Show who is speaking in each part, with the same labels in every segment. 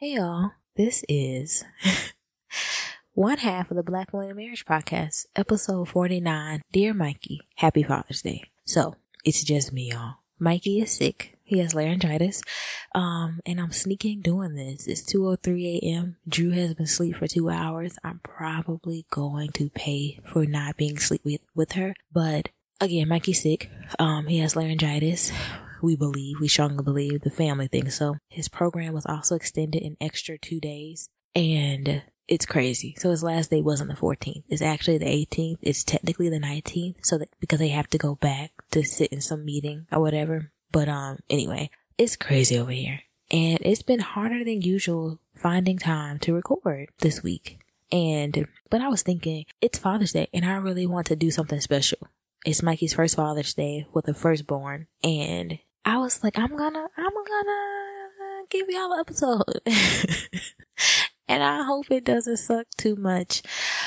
Speaker 1: Hey y'all, this is one half of the Black Millennial Marriage Podcast, episode 49. Dear Mikey, happy Father's Day. So, it's just me y'all. Mikey is sick. He has laryngitis. Um, and I'm sneaking doing this. It's 2.03 a.m. Drew has been asleep for two hours. I'm probably going to pay for not being asleep with, with her. But again, Mikey's sick. Um, he has laryngitis we believe, we strongly believe, the family thinks so. His program was also extended an extra two days and it's crazy. So his last day wasn't the 14th. It's actually the 18th. It's technically the 19th. So that, because they have to go back to sit in some meeting or whatever. But, um, anyway, it's crazy over here and it's been harder than usual finding time to record this week. And, but I was thinking it's Father's Day and I really want to do something special. It's Mikey's first Father's Day with a firstborn and I was like, I'm gonna, I'm gonna give y'all an episode. and I hope it doesn't suck too much.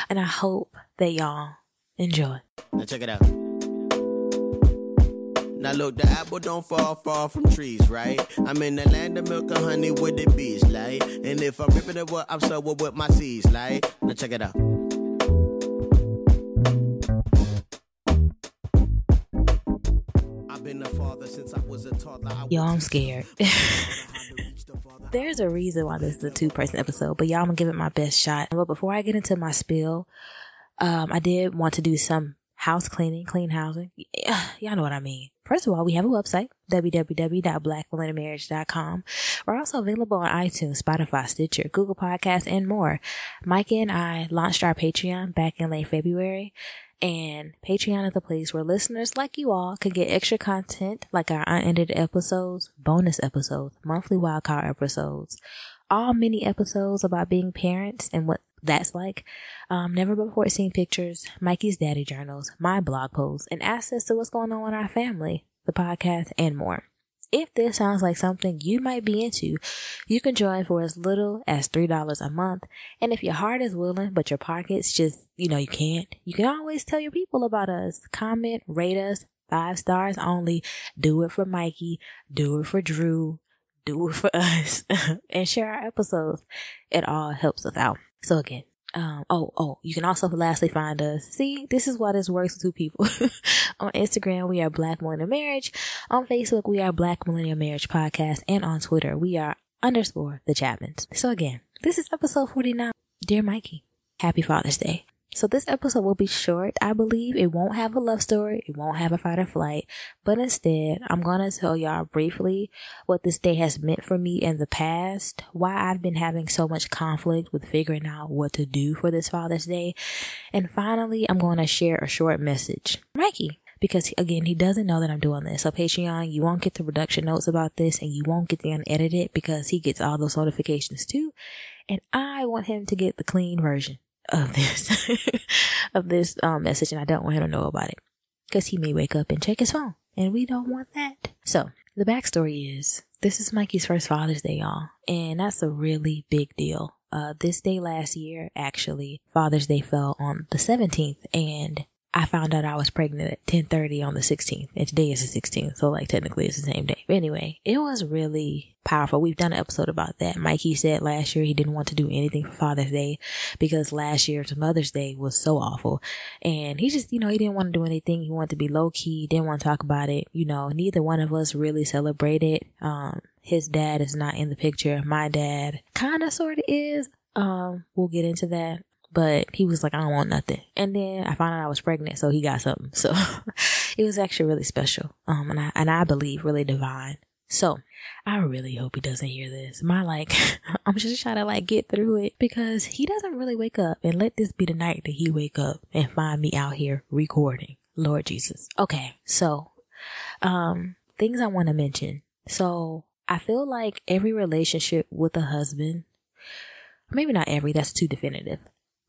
Speaker 1: And I hope that y'all enjoy.
Speaker 2: Now check it out. Now look, the apple don't fall far from trees, right? I'm in the land of milk and honey with the bees, like. And if I'm ripping it what I'm so with my seeds, like. Now check it out.
Speaker 1: Y'all, I'm scared. There's a reason why this is a two person episode, but y'all, I'm gonna give it my best shot. But before I get into my spill, um, I did want to do some house cleaning, clean housing. Yeah, y'all know what I mean. First of all, we have a website, www.blackmillennialmarriage.com. We're also available on iTunes, Spotify, Stitcher, Google Podcasts, and more. Mike and I launched our Patreon back in late February. And Patreon is the place where listeners like you all can get extra content like our unedited episodes, bonus episodes, monthly wildcard episodes, all mini episodes about being parents and what that's like, um, never before seen pictures, Mikey's daddy journals, my blog posts, and access to what's going on in our family, the podcast, and more. If this sounds like something you might be into, you can join for as little as $3 a month. And if your heart is willing, but your pockets just, you know, you can't, you can always tell your people about us. Comment, rate us, five stars only. Do it for Mikey. Do it for Drew. Do it for us and share our episodes. It all helps us out. So again, um, oh, oh, you can also lastly find us. See, this is why this works with two people. on Instagram, we are Black Millennial Marriage. On Facebook, we are Black Millennial Marriage Podcast. And on Twitter, we are underscore the Chapmans. So again, this is episode 49. Dear Mikey, happy Father's Day. So this episode will be short. I believe it won't have a love story. It won't have a fight or flight, but instead I'm going to tell y'all briefly what this day has meant for me in the past, why I've been having so much conflict with figuring out what to do for this Father's Day. And finally, I'm going to share a short message. Mikey, because again, he doesn't know that I'm doing this. So Patreon, you won't get the production notes about this and you won't get the unedited because he gets all those notifications too. And I want him to get the clean version of this of this um, message, and I don't want him to know about it because he may wake up and check his phone, and we don't want that. So the backstory is this is Mikey's first Father's Day, y'all, and that's a really big deal. Uh, this day last year, actually, Father's Day fell on the 17th, and I found out I was pregnant at 10:30 on the 16th. And today is the 16th, so like technically it's the same day. But anyway, it was really powerful. We've done an episode about that. Mikey said last year he didn't want to do anything for Father's Day because last year's Mother's Day was so awful. And he just, you know, he didn't want to do anything. He wanted to be low key, didn't want to talk about it. You know, neither one of us really celebrated. Um, his dad is not in the picture. My dad kind of sort of is. Um, we'll get into that but he was like, I don't want nothing. And then I found out I was pregnant, so he got something. So it was actually really special. Um, and I, and I believe really divine. So I really hope he doesn't hear this. My like, I'm just trying to like get through it because he doesn't really wake up and let this be the night that he wake up and find me out here recording. Lord Jesus. Okay. So, um, things I want to mention. So I feel like every relationship with a husband, maybe not every, that's too definitive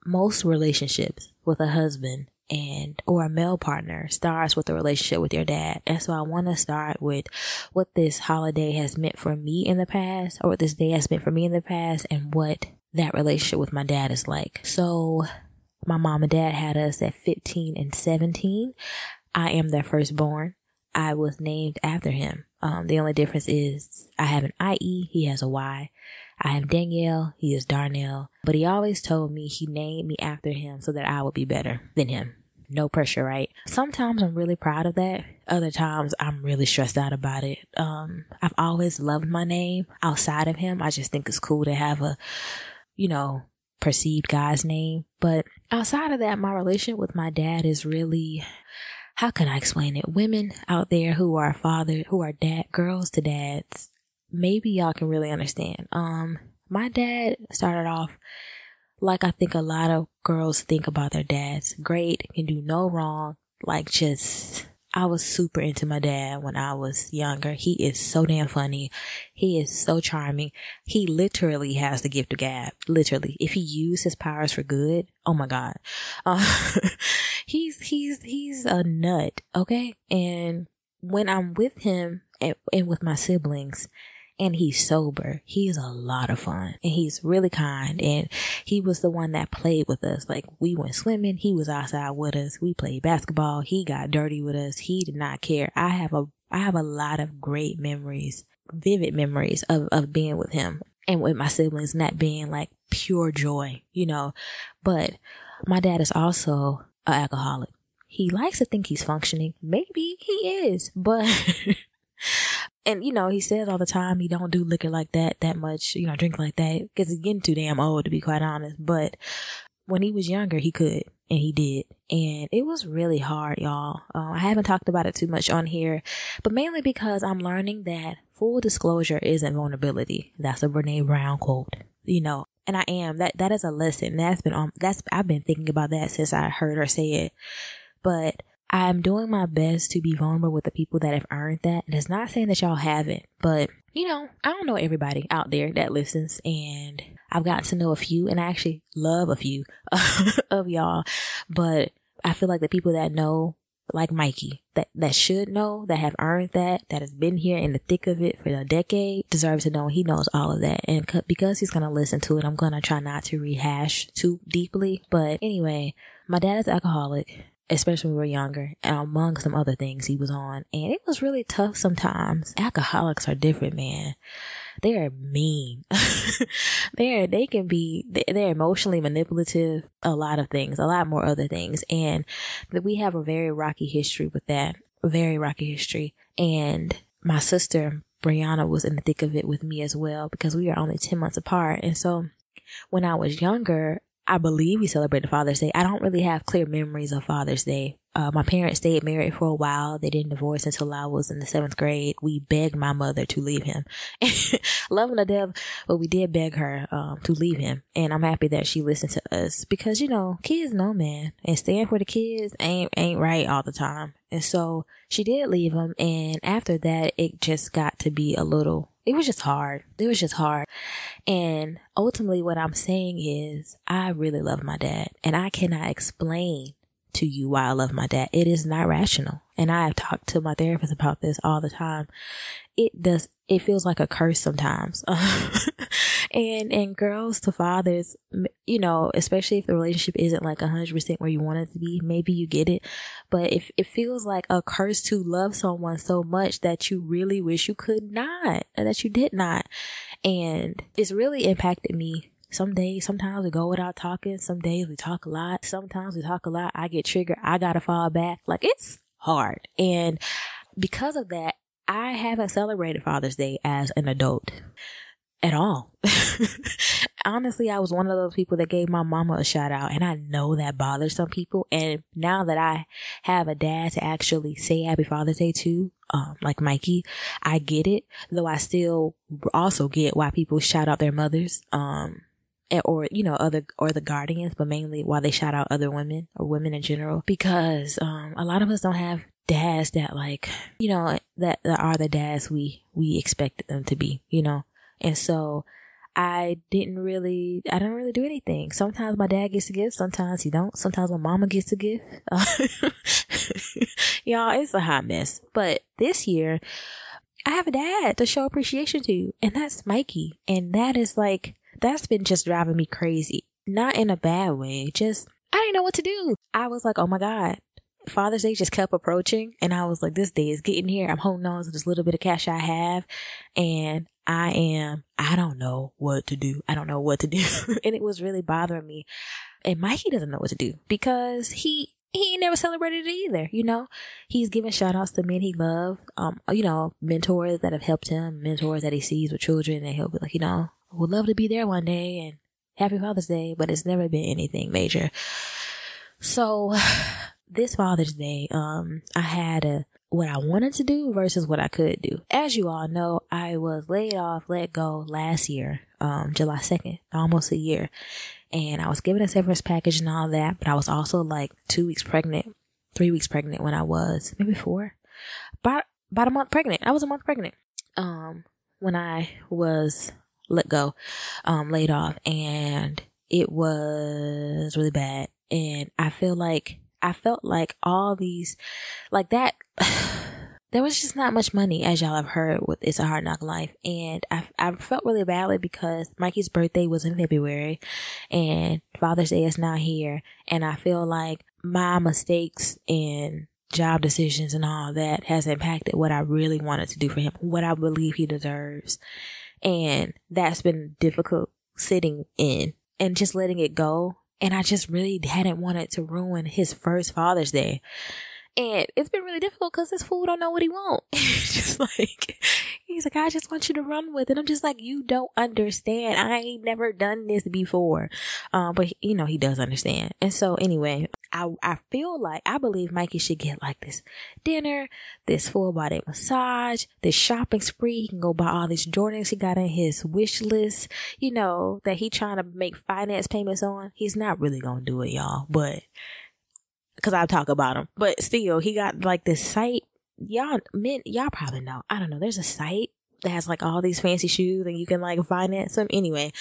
Speaker 1: most relationships with a husband and or a male partner starts with a relationship with your dad. And so I want to start with what this holiday has meant for me in the past or what this day has meant for me in the past and what that relationship with my dad is like. So my mom and dad had us at 15 and 17. I am their firstborn. I was named after him. Um, the only difference is I have an IE, he has a Y. I am Danielle. He is Darnell. But he always told me he named me after him so that I would be better than him. No pressure, right? Sometimes I'm really proud of that. Other times I'm really stressed out about it. Um, I've always loved my name outside of him. I just think it's cool to have a, you know, perceived guy's name. But outside of that, my relationship with my dad is really, how can I explain it? Women out there who are father, who are dad, girls to dads, maybe y'all can really understand. Um, my dad started off like I think a lot of girls think about their dads. Great, can do no wrong. Like just, I was super into my dad when I was younger. He is so damn funny. He is so charming. He literally has the gift of gab. Literally. If he used his powers for good, oh my God. Uh, he's, he's, he's a nut. Okay. And when I'm with him and, and with my siblings, and he's sober. He's a lot of fun and he's really kind. And he was the one that played with us. Like we went swimming. He was outside with us. We played basketball. He got dirty with us. He did not care. I have a, I have a lot of great memories, vivid memories of, of being with him and with my siblings not being like pure joy, you know, but my dad is also an alcoholic. He likes to think he's functioning. Maybe he is, but and you know, he says all the time he don't do liquor like that that much, you know, drink like that because he's getting too damn old to be quite honest. But when he was younger, he could and he did, and it was really hard, y'all. Uh, I haven't talked about it too much on here, but mainly because I'm learning that full disclosure isn't vulnerability. That's a Brene Brown quote, you know. And I am that that is a lesson that's been on that's I've been thinking about that since I heard her say it, but I'm doing my best to be vulnerable with the people that have earned that. And it's not saying that y'all haven't, but you know, I don't know everybody out there that listens and I've gotten to know a few and I actually love a few of y'all, but I feel like the people that know like Mikey that, that should know, that have earned that, that has been here in the thick of it for a decade, deserves to know he knows all of that. And because he's going to listen to it, I'm going to try not to rehash too deeply. But anyway, my dad is alcoholic especially when we were younger, and among some other things he was on. And it was really tough sometimes. Alcoholics are different, man. They are mean. they're, they can be, they're emotionally manipulative, a lot of things, a lot more other things. And we have a very rocky history with that, very rocky history. And my sister, Brianna, was in the thick of it with me as well because we are only 10 months apart. And so when I was younger, I believe we celebrated Father's Day. I don't really have clear memories of Father's Day. Uh, my parents stayed married for a while. They didn't divorce until I was in the seventh grade. We begged my mother to leave him. Loving the death, but we did beg her, um, to leave him. And I'm happy that she listened to us because, you know, kids know, man, and staying for the kids ain't, ain't right all the time. And so she did leave him. And after that, it just got to be a little it was just hard. It was just hard. And ultimately what I'm saying is I really love my dad and I cannot explain to you why I love my dad. It is not rational. And I have talked to my therapist about this all the time. It does, it feels like a curse sometimes. and, and girls to fathers, you know, especially if the relationship isn't like a hundred percent where you want it to be, maybe you get it. But if it feels like a curse to love someone so much that you really wish you could not, that you did not. And it's really impacted me some days, sometimes we go without talking. Some days we talk a lot. Sometimes we talk a lot. I get triggered. I gotta fall back. Like it's hard. And because of that, I haven't celebrated Father's Day as an adult at all. Honestly, I was one of those people that gave my mama a shout out and I know that bothers some people. And now that I have a dad to actually say happy Father's Day to, um, like Mikey, I get it, though I still also get why people shout out their mothers. Um, or you know other or the guardians but mainly why they shout out other women or women in general because um a lot of us don't have dads that like you know that, that are the dads we we expected them to be you know and so I didn't really, I didn't really do anything. Sometimes my dad gets a gift, sometimes he don't. Sometimes my mama gets a gift. Y'all, it's a hot mess. But this year, I have a dad to show appreciation to, and that's Mikey. And that is like, that's been just driving me crazy. Not in a bad way, just I didn't know what to do. I was like, oh my God. Father's Day just kept approaching and I was like, this day is getting here. I'm holding on to this little bit of cash I have and I am, I don't know what to do. I don't know what to do. and it was really bothering me. And Mikey doesn't know what to do because he, he never celebrated it either. You know, he's giving shout outs to men he loves, um, you know, mentors that have helped him, mentors that he sees with children and he'll be like, you know, would love to be there one day and happy Father's Day, but it's never been anything major. So this Father's Day, um, I had a, what I wanted to do versus what I could do. As you all know, I was laid off, let go last year, um, July 2nd, almost a year. And I was given a severance package and all that, but I was also like two weeks pregnant, three weeks pregnant when I was, maybe four, about, about a month pregnant. I was a month pregnant. Um, when I was let go, um, laid off and it was really bad. And I feel like I felt like all these, like that, there was just not much money, as y'all have heard with It's a Hard Knock Life. And I, I felt really badly because Mikey's birthday was in February and Father's Day is now here. And I feel like my mistakes and job decisions and all that has impacted what I really wanted to do for him, what I believe he deserves. And that's been difficult sitting in and just letting it go and I just really hadn't wanted to ruin his first Father's Day. And it's been really difficult because this fool don't know what he want. just like, he's like, I just want you to run with it. I'm just like, you don't understand. I ain't never done this before. Um, but you know, he does understand. And so anyway, I, I feel like, I believe Mikey should get like this dinner, this full body massage, this shopping spree. He can go buy all these Jordans he got in his wish list, you know, that he trying to make finance payments on. He's not really gonna do it, y'all, but because I talk about him. But still, he got like this site. Y'all, men, y'all probably know. I don't know. There's a site that has like all these fancy shoes and you can like finance them. Anyway.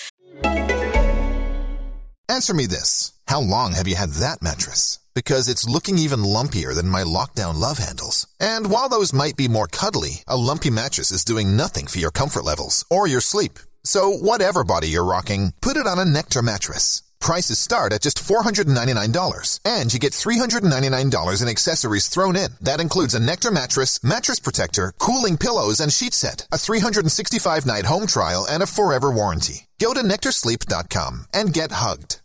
Speaker 3: Answer me this. How long have you had that mattress? Because it's looking even lumpier than my lockdown love handles. And while those might be more cuddly, a lumpy mattress is doing nothing for your comfort levels or your sleep. So whatever body you're rocking, put it on a Nectar mattress. Prices start at just $499, and you get $399 in accessories thrown in. That includes a Nectar mattress, mattress protector, cooling pillows, and sheet set, a 365 night home trial, and a forever warranty. Go to NectarSleep.com and get hugged.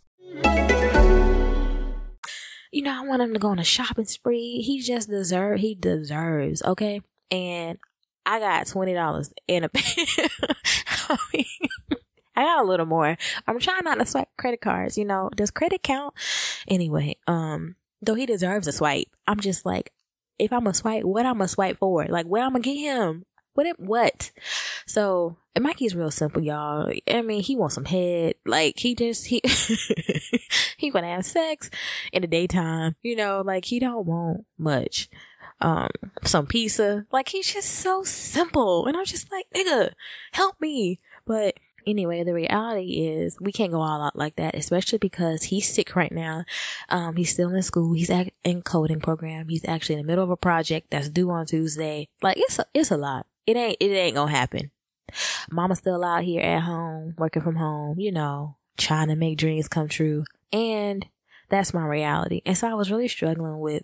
Speaker 1: You know, I want him to go on a shopping spree. He just deserve. He deserves. Okay, and I got twenty dollars in a. I mean, I got a little more. I'm trying not to swipe credit cards, you know. Does credit count? Anyway, um, though he deserves a swipe, I'm just like, if I'm a swipe, what I'm a swipe for? Like, where I'm gonna get him? What? What? So, Mikey's real simple, y'all. I mean, he wants some head. Like, he just, he, he wanna have sex in the daytime. You know, like, he don't want much. Um, some pizza. Like, he's just so simple. And I'm just like, nigga, help me. But anyway, the reality is we can't go all out like that, especially because he's sick right now. Um, he's still in school. He's in coding program. He's actually in the middle of a project that's due on Tuesday. Like it's a, it's a lot. It ain't, it ain't gonna happen. Mama's still out here at home, working from home, you know, trying to make dreams come true. And that's my reality. And so I was really struggling with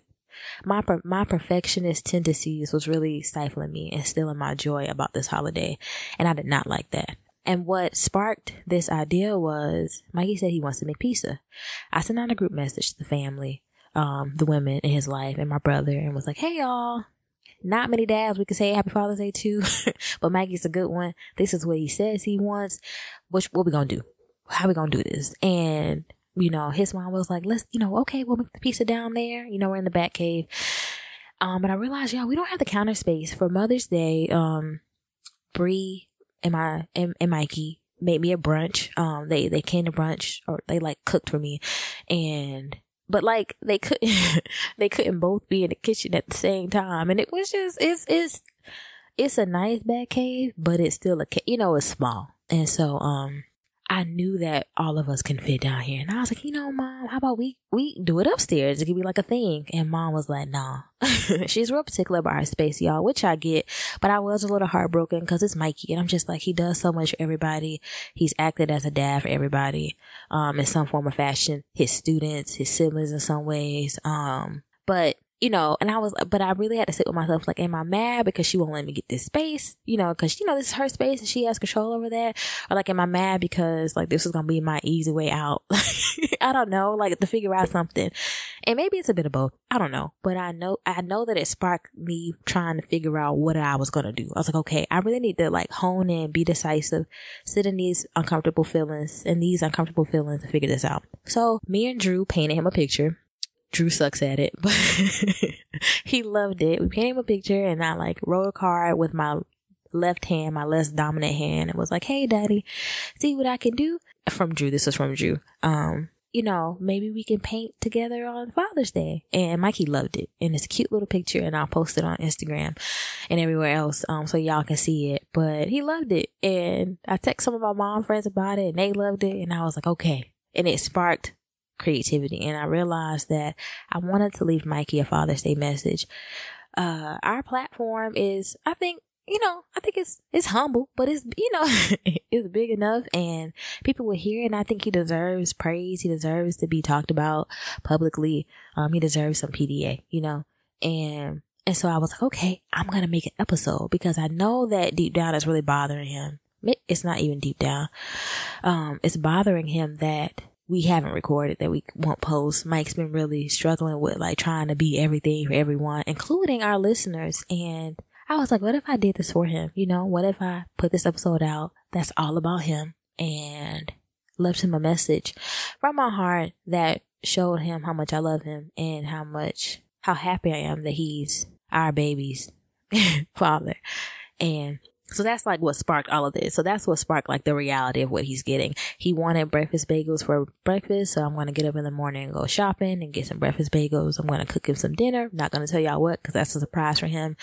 Speaker 1: my my perfectionist tendencies was really stifling me and stealing my joy about this holiday, and I did not like that. And what sparked this idea was Mikey said he wants to make pizza. I sent out a group message to the family, um, the women in his life and my brother and was like, Hey y'all, not many dads we could say happy Father's Day to, but Mikey's a good one. This is what he says he wants. Which, what we gonna do? How we gonna do this? And, you know, his mom was like, let's, you know, okay, we'll make the pizza down there. You know, we're in the back cave. Um, but I realized, yeah, we don't have the counter space for Mother's Day. Um, Bree and my and, and Mikey made me a brunch. Um, they they came to brunch or they like cooked for me, and but like they couldn't they couldn't both be in the kitchen at the same time, and it was just it's it's it's a nice back cave, but it's still a you know it's small, and so um I knew that all of us can fit down here. And I was like, you know, mom, how about we, we do it upstairs? It could be like a thing. And mom was like, nah. She's real particular about her space, y'all, which I get. But I was a little heartbroken because it's Mikey. And I'm just like, he does so much for everybody. He's acted as a dad for everybody, um, in some form or fashion. His students, his siblings in some ways. Um, but you know, and I was, but I really had to sit with myself, like, am I mad because she won't let me get this space? You know, cause, you know, this is her space and she has control over that. Or like, am I mad because like this is going to be my easy way out? I don't know, like to figure out something. And maybe it's a bit of both. I don't know, but I know, I know that it sparked me trying to figure out what I was going to do. I was like, okay, I really need to like hone in, be decisive, sit in these uncomfortable feelings and these uncomfortable feelings to figure this out. So me and Drew painted him a picture Drew sucks at it, but he loved it. We painted him a picture and I like wrote a card with my left hand, my less dominant hand and was like, Hey daddy, see what I can do from Drew. This was from Drew. Um, you know, maybe we can paint together on Father's Day. And Mikey loved it. And it's a cute little picture and I'll post it on Instagram and everywhere else. Um, so y'all can see it, but he loved it. And I text some of my mom friends about it and they loved it. And I was like, okay. And it sparked creativity. And I realized that I wanted to leave Mikey a Father's Day message. Uh, our platform is, I think, you know, I think it's, it's humble, but it's, you know, it's big enough and people will hear it. And I think he deserves praise. He deserves to be talked about publicly. Um, he deserves some PDA, you know, and, and so I was like, okay, I'm to make an episode because I know that deep down it's really bothering him. It's not even deep down. Um, it's bothering him that we haven't recorded that we won't post. Mike's been really struggling with like trying to be everything for everyone, including our listeners. And I was like, what if I did this for him? You know, what if I put this episode out that's all about him and left him a message from my heart that showed him how much I love him and how much, how happy I am that he's our baby's father. And so that's like what sparked all of this. So that's what sparked like the reality of what he's getting. He wanted breakfast bagels for breakfast. So I'm going to get up in the morning and go shopping and get some breakfast bagels. I'm going to cook him some dinner. Not going to tell y'all what because that's a surprise for him.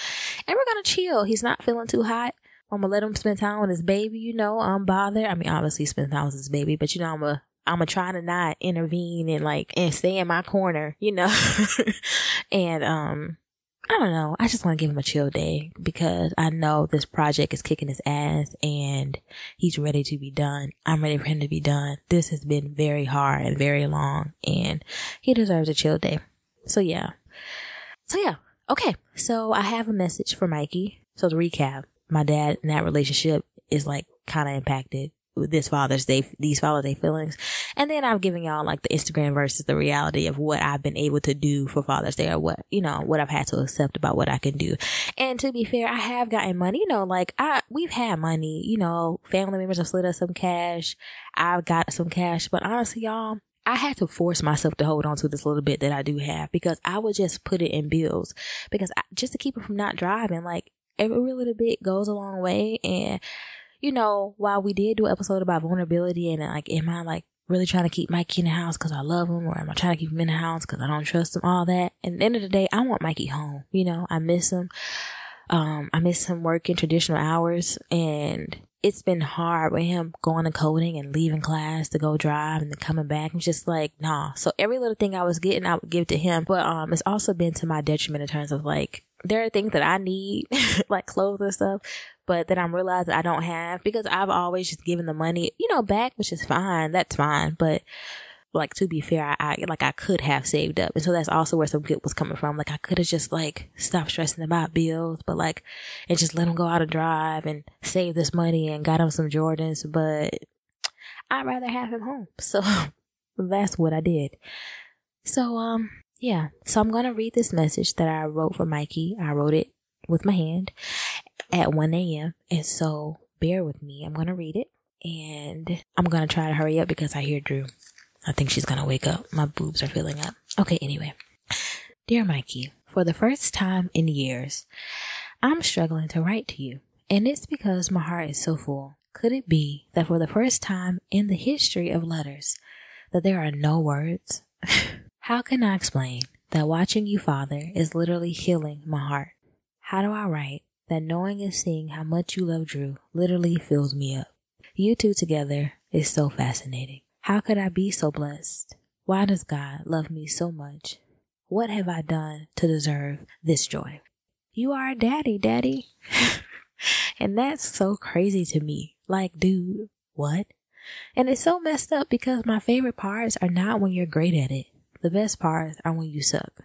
Speaker 1: And we're going to chill. He's not feeling too hot. I'm gonna let him spend time with his baby, you know, I'm bothered. I mean, obviously spend time with his baby, but you know, I'm gonna, I'm gonna try to not intervene and like, and stay in my corner, you know, and, um, I don't know. I just want to give him a chill day because I know this project is kicking his ass and he's ready to be done. I'm ready for him to be done. This has been very hard and very long and he deserves a chill day. So yeah. So yeah. Okay. So I have a message for Mikey. So to recap, my dad in that relationship is like kind of impacted with this Father's Day, these Father's Day feelings. And then I've given y'all like the Instagram versus the reality of what I've been able to do for Father's Day or what, you know, what I've had to accept about what I can do. And to be fair, I have gotten money, you know, like I, we've had money, you know, family members have slid us some cash. I've got some cash, but honestly, y'all, I had to force myself to hold on to this little bit that I do have because I would just put it in bills because I, just to keep it from not driving, like every little bit goes a long way. And you know, while we did do an episode about vulnerability and like, am I like really trying to keep Mikey in the house because I love him or am I trying to keep him in the house because I don't trust him? All that. And at the end of the day, I want Mikey home. You know, I miss him. Um, I miss him working traditional hours and it's been hard with him going to coding and leaving class to go drive and then coming back. I'm just like, nah. So every little thing I was getting, I would give to him. But, um, it's also been to my detriment in terms of like, there are things that I need, like clothes and stuff, but that I'm realizing I don't have because I've always just given the money, you know, back, which is fine. That's fine. But like to be fair, I, I like I could have saved up. And so that's also where some guilt was coming from. Like I could have just like stopped stressing about bills, but like and just let him go out and drive and save this money and got him some Jordans. But I'd rather have him home. So that's what I did. So um yeah. So I'm gonna read this message that I wrote for Mikey. I wrote it with my hand at 1 a.m. And so bear with me. I'm going to read it and I'm going to try to hurry up because I hear Drew. I think she's going to wake up. My boobs are filling up. Okay. Anyway, dear Mikey, for the first time in years, I'm struggling to write to you. And it's because my heart is so full. Could it be that for the first time in the history of letters, that there are no words? How can I explain that watching you father is literally healing my heart? How do I write that knowing and seeing how much you love Drew literally fills me up? You two together is so fascinating. How could I be so blessed? Why does God love me so much? What have I done to deserve this joy? You are a daddy, daddy. and that's so crazy to me. Like, dude, what? And it's so messed up because my favorite parts are not when you're great at it. The best parts are when you suck.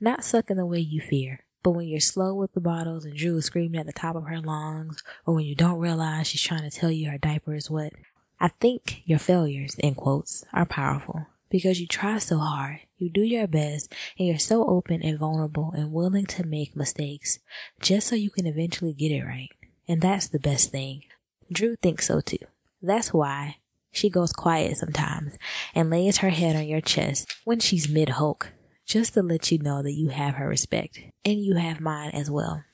Speaker 1: Not suck in the way you fear, but when you're slow with the bottles and Drew is screaming at the top of her lungs, or when you don't realize she's trying to tell you her diaper is wet, I think your failures, in quotes, are powerful because you try so hard, you do your best, and you're so open and vulnerable and willing to make mistakes just so you can eventually get it right. And that's the best thing. Drew thinks so too. That's why she goes quiet sometimes and lays her head on your chest when she's mid Hulk, just to let you know that you have her respect and you have mine as well.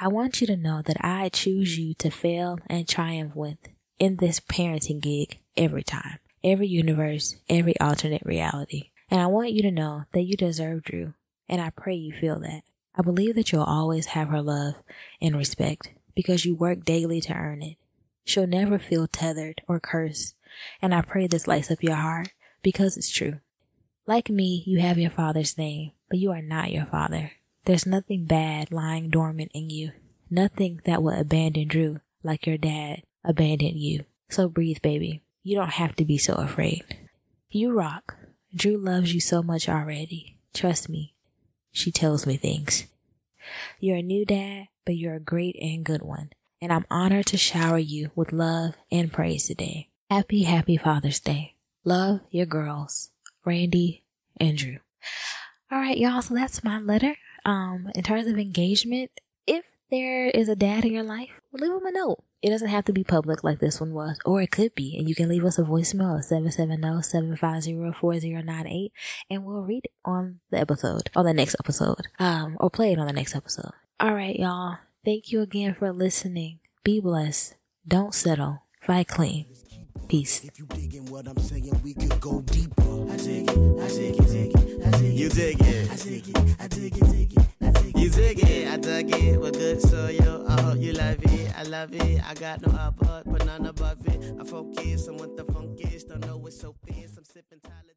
Speaker 1: I want you to know that I choose you to fail and triumph with in this parenting gig every time, every universe, every alternate reality. And I want you to know that you deserve Drew, and I pray you feel that. I believe that you'll always have her love and respect because you work daily to earn it. She'll never feel tethered or cursed, and I pray this lights up your heart because it's true. Like me, you have your father's name, but you are not your father. There's nothing bad lying dormant in you, nothing that will abandon Drew like your dad abandoned you. So breathe, baby. You don't have to be so afraid. You rock. Drew loves you so much already. Trust me. She tells me things. You're a new dad, but you're a great and good one. And I'm honored to shower you with love and praise today. Happy, happy Father's Day. Love your girls, Randy and Drew. All right, y'all. So that's my letter. Um, in terms of engagement, if there is a dad in your life, leave him a note. It doesn't have to be public like this one was, or it could be, and you can leave us a voicemail at 770-750-4098, and we'll read it on the episode, on the next episode, um, or play it on the next episode. All right, y'all. Thank you again for listening. Be blessed. Don't settle. Fight clean. Peace.
Speaker 2: If you digging what I'm saying, we could go deeper. I dig it, I dig it, dig it, I dig it. You dig it. I dig it, I dig it, dig it, I dig it. You dig it, I dug it. We're good, so yo, I hope you love it. I love it. I got no upper, but none above it. I focus on what the funk is. Don't know what's so fierce. I'm sipping Tyler.